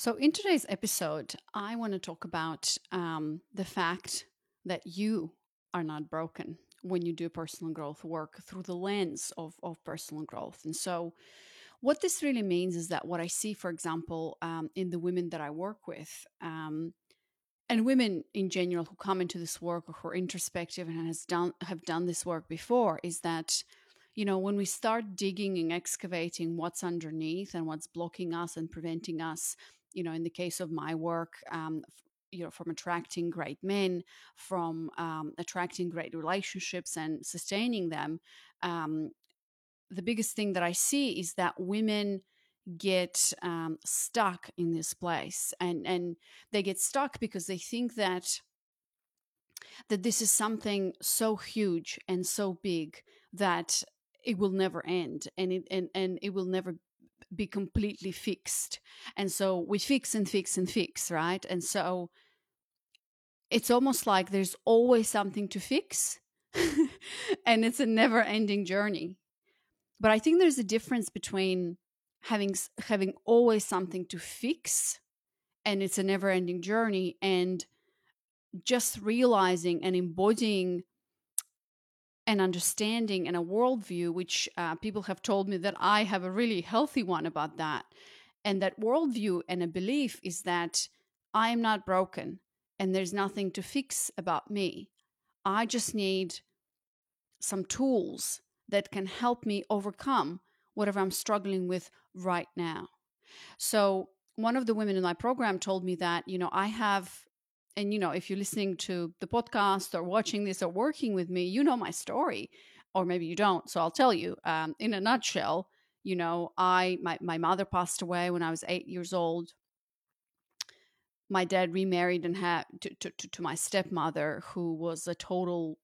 So, in today's episode, I want to talk about um, the fact that you are not broken when you do personal growth work through the lens of, of personal growth. And so, what this really means is that what I see, for example, um, in the women that I work with, um, and women in general who come into this work or who are introspective and has done have done this work before, is that you know when we start digging and excavating what's underneath and what's blocking us and preventing us you know in the case of my work um, you know from attracting great men from um, attracting great relationships and sustaining them um, the biggest thing that i see is that women get um, stuck in this place and and they get stuck because they think that that this is something so huge and so big that it will never end and it and, and it will never be completely fixed. And so we fix and fix and fix, right? And so it's almost like there's always something to fix and it's a never ending journey. But I think there's a difference between having having always something to fix and it's a never ending journey and just realizing and embodying an understanding and a worldview, which uh, people have told me that I have a really healthy one about that. And that worldview and a belief is that I am not broken and there's nothing to fix about me. I just need some tools that can help me overcome whatever I'm struggling with right now. So, one of the women in my program told me that, you know, I have and you know if you're listening to the podcast or watching this or working with me you know my story or maybe you don't so i'll tell you. Um, in a nutshell you know i my, my mother passed away when i was eight years old. My dad remarried and had to, to, to my stepmother who was a total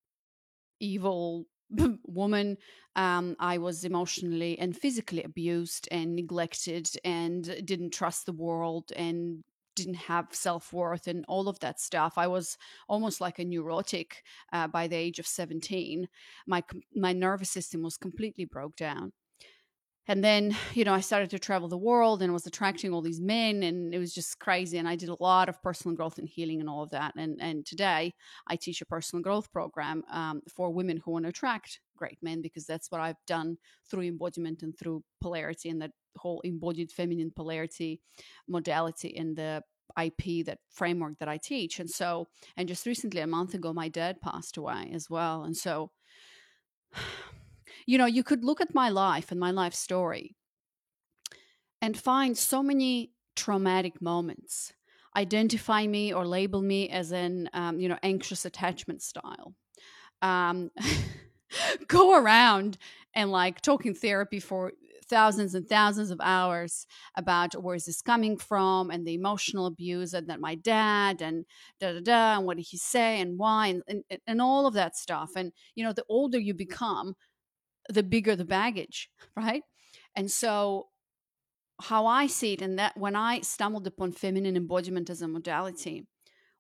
evil woman. Um, i was emotionally and physically abused and neglected and didn't trust the world and didn't have self worth and all of that stuff. I was almost like a neurotic uh, by the age of 17. My, my nervous system was completely broke down. And then, you know, I started to travel the world and was attracting all these men, and it was just crazy. And I did a lot of personal growth and healing and all of that. And and today, I teach a personal growth program um, for women who want to attract great men because that's what I've done through embodiment and through polarity and that whole embodied feminine polarity modality in the IP, that framework that I teach. And so, and just recently, a month ago, my dad passed away as well. And so, you know, you could look at my life and my life story and find so many traumatic moments. Identify me or label me as an um, you know anxious attachment style. Um, go around and like talking therapy for thousands and thousands of hours about where is this coming from and the emotional abuse and that my dad and da da da and what did he say and why and, and, and all of that stuff. And you know the older you become the bigger the baggage right? And so how i see it and that when i stumbled upon feminine embodiment as a modality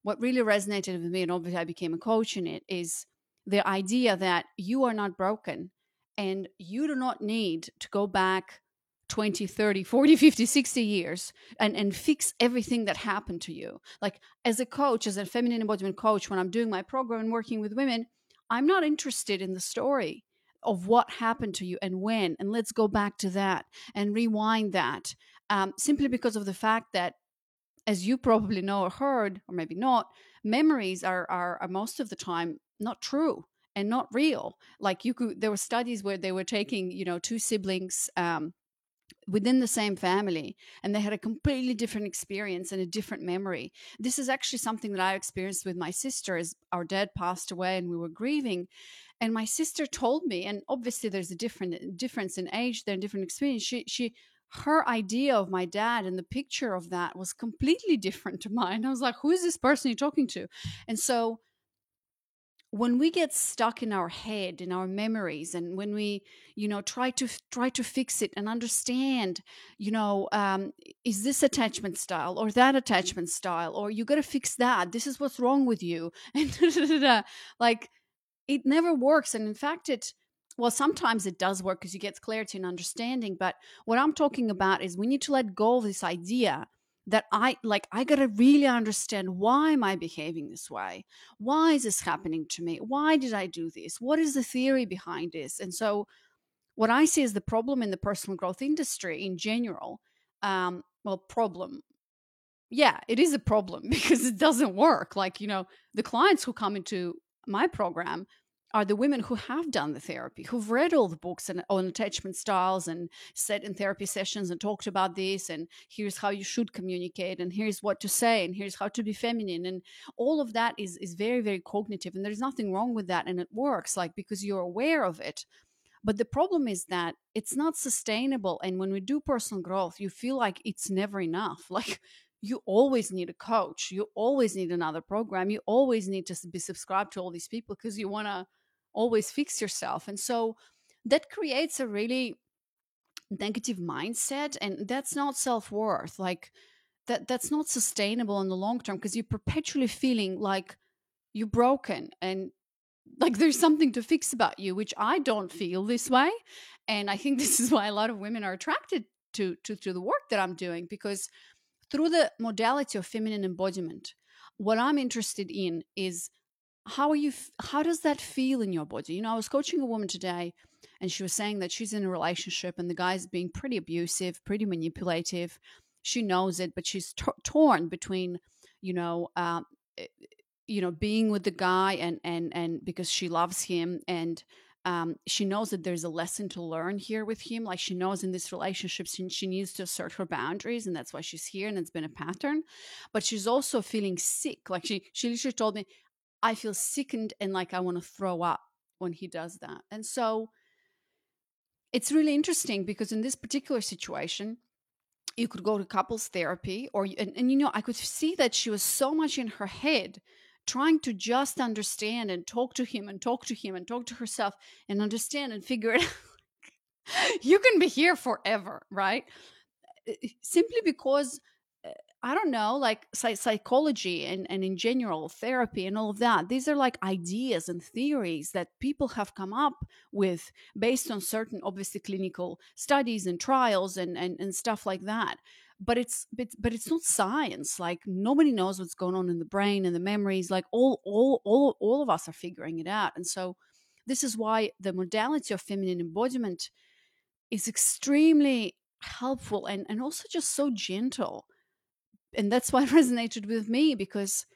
what really resonated with me and obviously i became a coach in it is the idea that you are not broken and you do not need to go back 20 30 40 50 60 years and and fix everything that happened to you. Like as a coach as a feminine embodiment coach when i'm doing my program and working with women i'm not interested in the story of what happened to you and when and let's go back to that and rewind that um, simply because of the fact that as you probably know or heard or maybe not memories are, are, are most of the time not true and not real. Like you could there were studies where they were taking you know two siblings um, within the same family and they had a completely different experience and a different memory. This is actually something that i experienced with my sister as our dad passed away and we were grieving and my sister told me and obviously there's a different difference in age there different experience she she her idea of my dad and the picture of that was completely different to mine. I was like who is this person you're talking to? And so when we get stuck in our head in our memories and when we you know try to try to fix it and understand you know um, is this attachment style or that attachment style or you got to fix that this is what's wrong with you? And like it never works and in fact it well sometimes it does work because you get clarity and understanding but what i'm talking about is we need to let go of this idea that I like I got to really understand why am I behaving this way? Why is this happening to me? Why did I do this? What is the theory behind this? And so what I see is the problem in the personal growth industry in general. Um, well, problem. Yeah, it is a problem because it doesn't work. Like, you know, the clients who come into my program, are the women who have done the therapy, who've read all the books and, on attachment styles and sat in therapy sessions and talked about this. And here's how you should communicate, and here's what to say, and here's how to be feminine. And all of that is, is very, very cognitive. And there's nothing wrong with that. And it works, like, because you're aware of it. But the problem is that it's not sustainable. And when we do personal growth, you feel like it's never enough. Like, you always need a coach you always need another program you always need to be subscribed to all these people because you want to always fix yourself. And so that creates a really negative mindset and that's not self-worth. Like that that's not sustainable in the long term because you're perpetually feeling like you're broken and like there's something to fix about you, which I don't mm. feel this way. And I think this is why a lot of women are attracted to, to, to the work that I'm doing because through the modality of feminine embodiment, what I'm interested in is how are you how does that feel in your body? You know i was coaching a woman today and she was saying that she's in a relationship and the guy's being pretty abusive pretty manipulative. She knows it but she's t- torn between you know uh, you know being with the guy and and and because she loves him and um, she knows that there's a lesson to learn here with him. Like she knows in this relationship, she, she, needs to assert her boundaries, and that's why she's here, and it's been a pattern. But she's also feeling sick. Like she, she literally told me, I feel sickened and like I want to throw up when he does that. And so it's really interesting because in this particular situation, you could go to couples therapy or and, and you know i could see that she was so much in her head trying to just understand and talk to him and talk to him and talk to herself and understand and figure it out you can be here forever right uh, uh, simply because uh, I don't know, like psychology and, and in general therapy and all of that. These are like ideas and theories that people have come up with based on certain, obviously, clinical studies and trials and, and, and stuff like that. But it's but, but it's not science. Like nobody knows what's going on in the brain and the memories. Like all all all all of us are figuring it out. And so this is why the modality of feminine embodiment is extremely helpful and, and also just so gentle and that's why it resonated with me because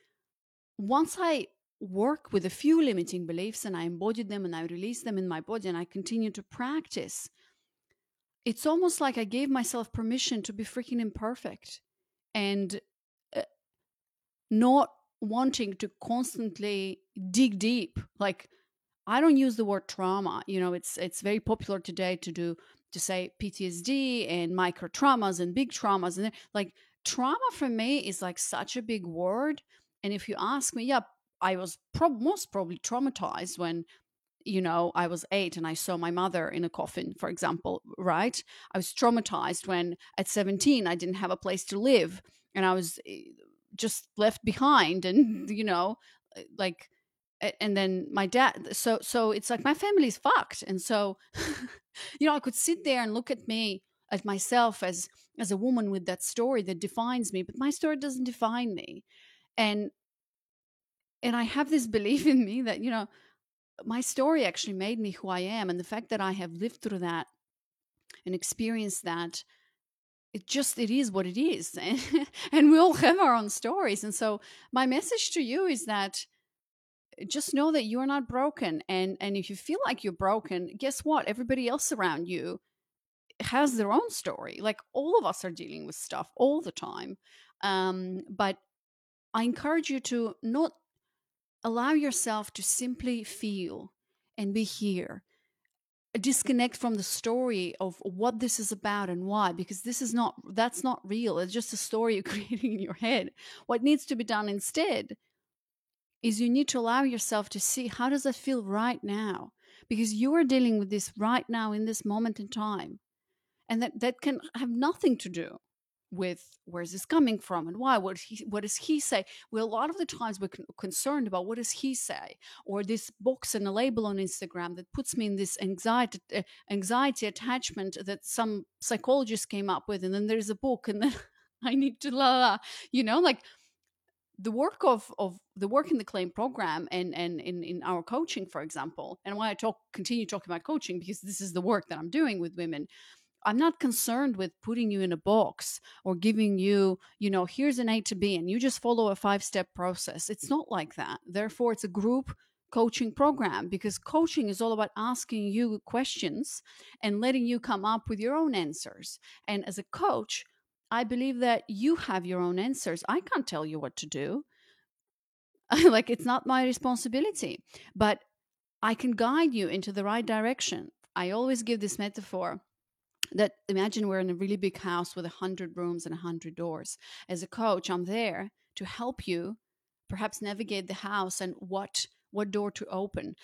once I work with a few limiting beliefs and I embody them and I release them in my body and I continue to practice, it's almost like I gave myself permission to be freaking imperfect and uh, not wanting to constantly dig deep. Like I don't use the word trauma. You know, it's it's very popular today to do to say PTSD and micro traumas and big traumas and like trauma for me is like such a big word. And if you ask me, yeah, I was prob- most probably traumatized when you know i was eight and i saw my mother in a coffin for example right? I was traumatized when at 17 i didn't have a place to live and i was eh, just left behind and you know eh, like and then my dad so so it's like my family's fucked and so you know i could sit there and look at me at myself as as a woman with that story that defines me but my story doesn't define me. And and i have this belief in me that you know my story actually made me who i am and the fact that i have lived through that and experience that it just it is what it is and, and we all have our own stories and so my message to you is that just know that you're not broken and and if you feel like you're broken guess what everybody else around you has their own story. Like all of us are dealing with stuff all the time. Um, but I encourage you to not allow yourself to simply feel and be here. Disconnect from the story of what this is about and why, because this is not, that's not real. It's just a story you're creating in your head. What needs to be done instead is you need to allow yourself to see how does that feel right now? Because you are dealing with this right now in this moment in time and that that can have nothing to do with where's this coming from and why what he what does he say well a lot of the times we're con- concerned about what does he say or this box and a label on instagram that puts me in this anxiety uh, anxiety attachment that some psychologist came up with and then there's a book and then I need to la la. You know, like the work of of the work in the Claimed program and and in, in our coaching for example and why i talk continue talking about coaching because this is the work that i'm doing with women i'm not concerned with putting you in a box or giving you you know here's an a to b and you just follow a five step process it's not like that therefore it's a group coaching program because coaching is all about asking you questions and letting you come up with your own answers and as a coach I believe that you have your own answers. I can't tell you what to do. like, it's not my responsibility, but I can guide you into the right direction. I always give this metaphor that imagine we're in a really big house with a 100 rooms and a 100 doors. As a coach, I'm there to help you perhaps navigate the house and what what door to open,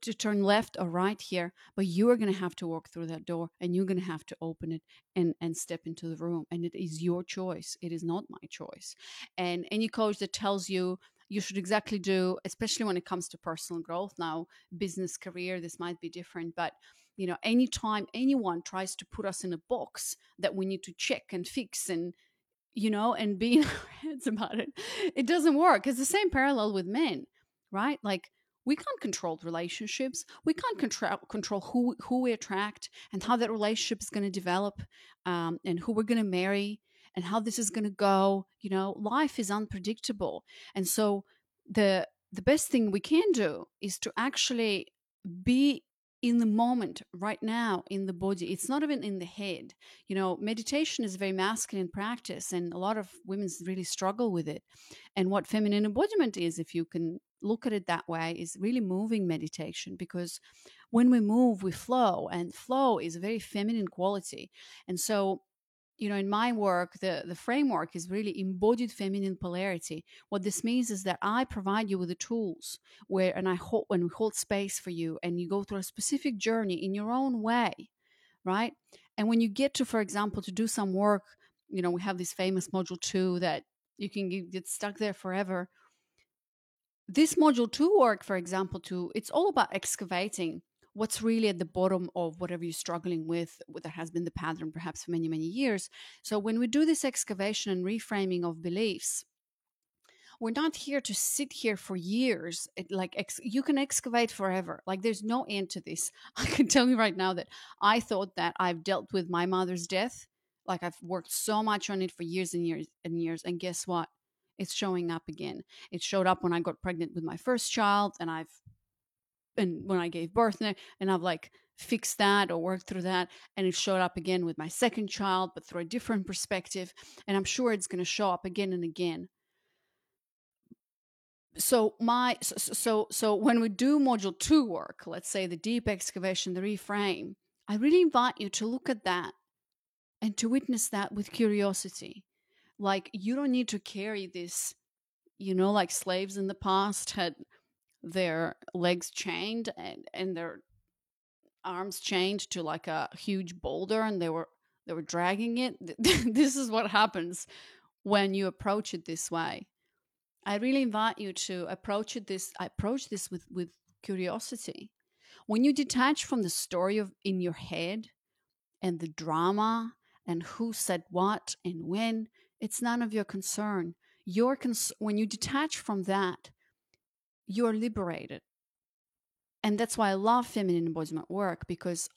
to turn left or right here, but you are going to have to walk through that door and you're going to have to open it and, and step into the room. And it is your choice. It is not my choice. And any coach that tells you you should exactly do, especially when it comes to personal growth now, business career, this might be different, but you know, anytime anyone tries to put us in a box that we need to check and fix and you know, and be in our heads about it, it doesn't work. It's the same parallel with men right? Like we can't control relationships. We can't control control who who we attract and how that relationship is going to develop, um, and who we're going to marry and how this is going to go. You know, life is unpredictable, and so the the best thing we can do is to actually be in the moment right now in the body. It's not even in the head. You know meditation is a very masculine practice and a lot of women really struggle with it. And what feminine embodiment is if you can look at it that way is really moving meditation because when we move we flow and flow is a very feminine quality. And so you know in my work the the framework is really embodied feminine polarity. What this means is that i provide you with the tools where and i hold when we hold space for you and you go through a specific journey in your own way right? And when you get to for example to do some work you know we have this famous module 2 that you can get stuck there forever. This module 2 work for example too it's all about excavating what's really at the bottom of whatever you're struggling with that has been the pattern perhaps for many many years. So when we do this excavation and reframing of beliefs we're not here to sit here for years it, like ex- you can excavate forever. Like there's no end to this. I can tell you right now that i thought that i've dealt with my mother's death. Like i've worked so much on it for years and years and years and guess what? It's showing up again. It showed up when i got pregnant with my first child and i've and when I gave birth and I've like fixed that or worked through that and it showed up again with my second child but through a different perspective and I'm sure it's going to show up again and again. So my so, so so when we do module 2 work let's say the deep excavation the reframe I really invite you to look at that and to witness that with curiosity. Like you don't need to carry this you know like slaves in the past had their legs chained and, and their arms chained to like a huge boulder and they were they were dragging it. This is what happens when you approach it this way. I really invite you to approach it this approach this with with curiosity. When you detach from the story of in your head and the drama and who said what and when it's none of your concern. Your cons- when you detach from that you're liberated. And that's why I love feminine embodiment work because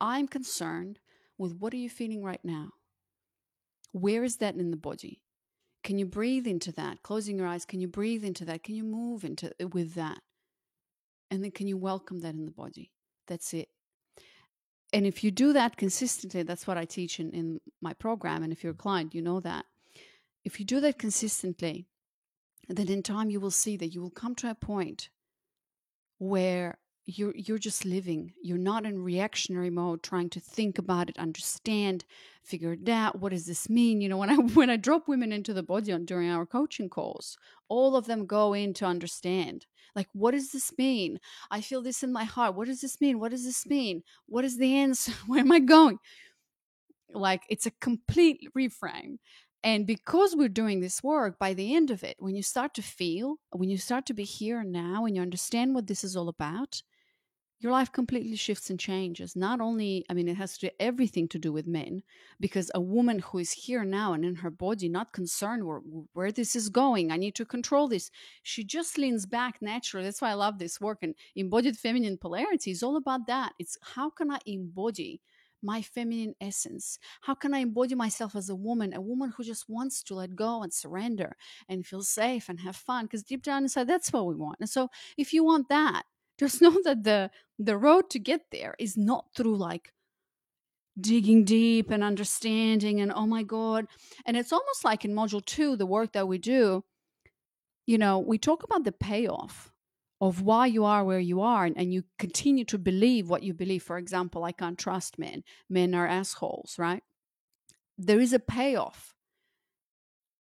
I'm concerned with what are you feeling right now? Where is that in the body? Can you breathe into that? Closing your eyes, can you breathe into that? Can you move into uh, with that? And then can you welcome that in the body? That's it. And if you do that consistently, that's what I teach in, in my program. And if you're a client, you know that. If you do that consistently, then in time you will see that you will come to a point where you're you're just living. You're not in reactionary mode trying to think about it understand figure it out. What does this mean? You know when i when i drop women into the body on during our coaching calls all of them go in to understand like what does this mean? I feel this in my heart. What does this mean? What does this mean? What is the answer? Where am i going? Like it's a complete reframe and because we're doing this work, by the end of it, when you start to feel, when you start to be here and now, and you understand what this is all about, your life completely shifts and changes. Not only, I mean, it has to do everything to do with men, because a woman who is here now and in her body, not concerned where, where this is going, I need to control this. She just leans back naturally. That's why I love this work. And embodied feminine polarity is all about that. It's how can I embody my feminine essence? How can I embody myself as a woman, a woman who just wants to let go and surrender and feel safe and have fun? Because deep down inside, that's what we want. And so, if you want that, just know that the the road to get there is not through like digging deep and understanding and oh my god and it's almost like in module 2 the work that we do you know we talk about the payoff of why you are where you are and, you continue to believe what you believe. For example i can't trust men. Men are assholes right? There is a payoff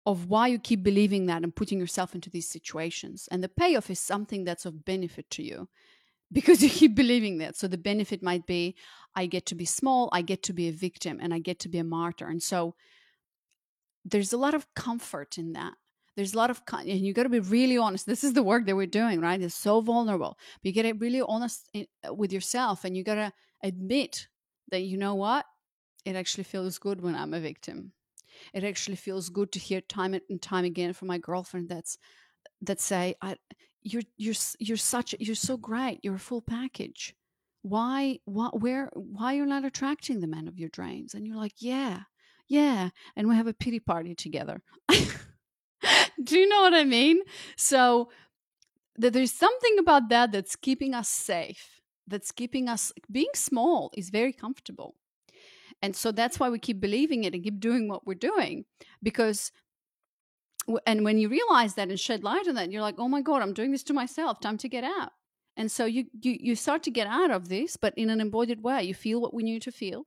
of why you keep believing that and putting yourself into these situations. And the payoff is something that's of benefit to you because you keep believing that. So the benefit might be i get to be small i get to be a victim and i get to be a martyr. And so there's a lot of comfort in that there's a lot of and you got to be really honest this is the work that we're doing right? It's so vulnerable but you got to really honest in, uh, with yourself and you got to admit that you know what? It actually feels good when i'm a victim. It actually feels good to hear time and time again from my girlfriend that's that say I, you're you're you're such you're so great you're a full package. Why why where why you're not attracting the man of your dreams? And you're like yeah yeah and we have a pity party together Do you know what I mean? So that there's something about that that's keeping us safe. That's keeping us being small is very comfortable. And so that's why we keep believing it and keep doing what we're doing because and when you realize that and shed light on that you're like, "Oh my god, I'm doing this to myself. Time to get out." And so you you you start to get out of this but in an embodied way. You feel what we need to feel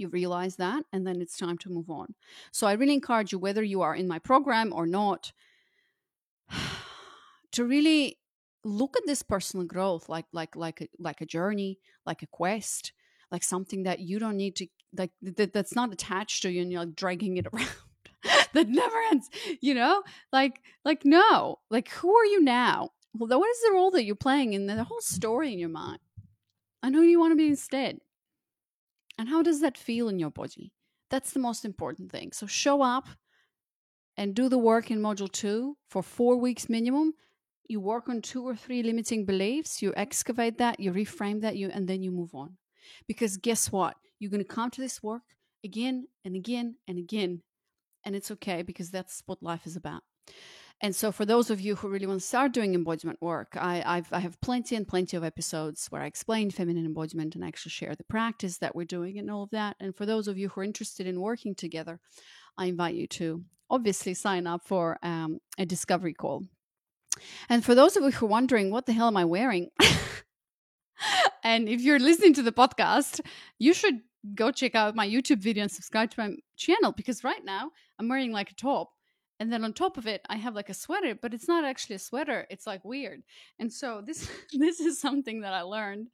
you realize that, and then it's time to move on. So I really encourage you, whether you are in my program or not, to really look at this personal growth like like like a, like a journey, like a quest, like something that you don't need to like that, that's not attached to you and you're like dragging it around. that never ends you know like like no like who are you now well what is the role that you're playing in the whole story in your mind who do you want to be instead and how does that feel in your body? That's the most important thing. So show up and do the work in module two for four weeks minimum. You work on two or three limiting beliefs, you excavate that, you reframe that, you and then you move on. Because guess what? You're gonna come to this work again and again and again. And it's okay because that's what life is about. And so, for those of you who really want to start doing embodiment work, I, I've, I have plenty and plenty of episodes where I explain feminine embodiment and actually share the practice that we're doing and all of that. And for those of you who are interested in working together, I invite you to obviously sign up for um, a discovery call. And for those of you who are wondering, what the hell am I wearing? and if you're listening to the podcast, you should go check out my YouTube video and subscribe to my channel because right now I'm wearing like a top and then on top of it i have like a sweater but it's not actually a sweater it's like weird. And so this this is something that i learned.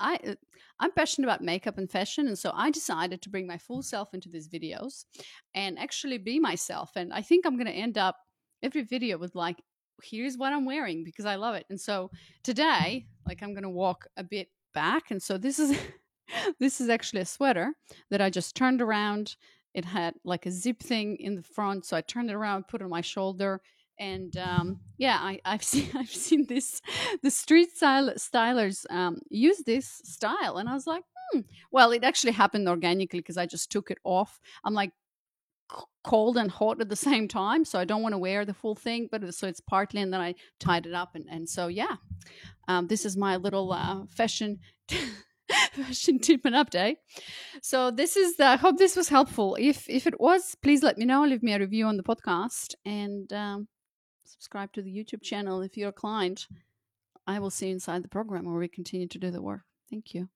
I uh, i'm passionate about makeup and fashion and so i decided to bring my full self into these videos and actually be myself and i think i'm going to end up every video with like here's what i'm wearing because i love it. And so today like i'm going to walk a bit back and so this is this is actually a sweater that i just turned around it had like a zip thing in the front, so I turned it around, put it on my shoulder, and um, yeah, I, have seen I've seen this the street style stylers um, use this style, and I was like, hmm. Well, it actually happened organically because I just took it off. I'm like cold and hot at the same time, so I don't want to wear the full thing, but so it's partly, and then I tied it up, and and so yeah, um, this is my little uh, fashion fashion tip and update. So this is the, I hope this was helpful. If if it was, please let me know. Leave me a review on the podcast and um, subscribe to the YouTube channel if you're a client. I will see you inside the program where we continue to do the work. Thank you.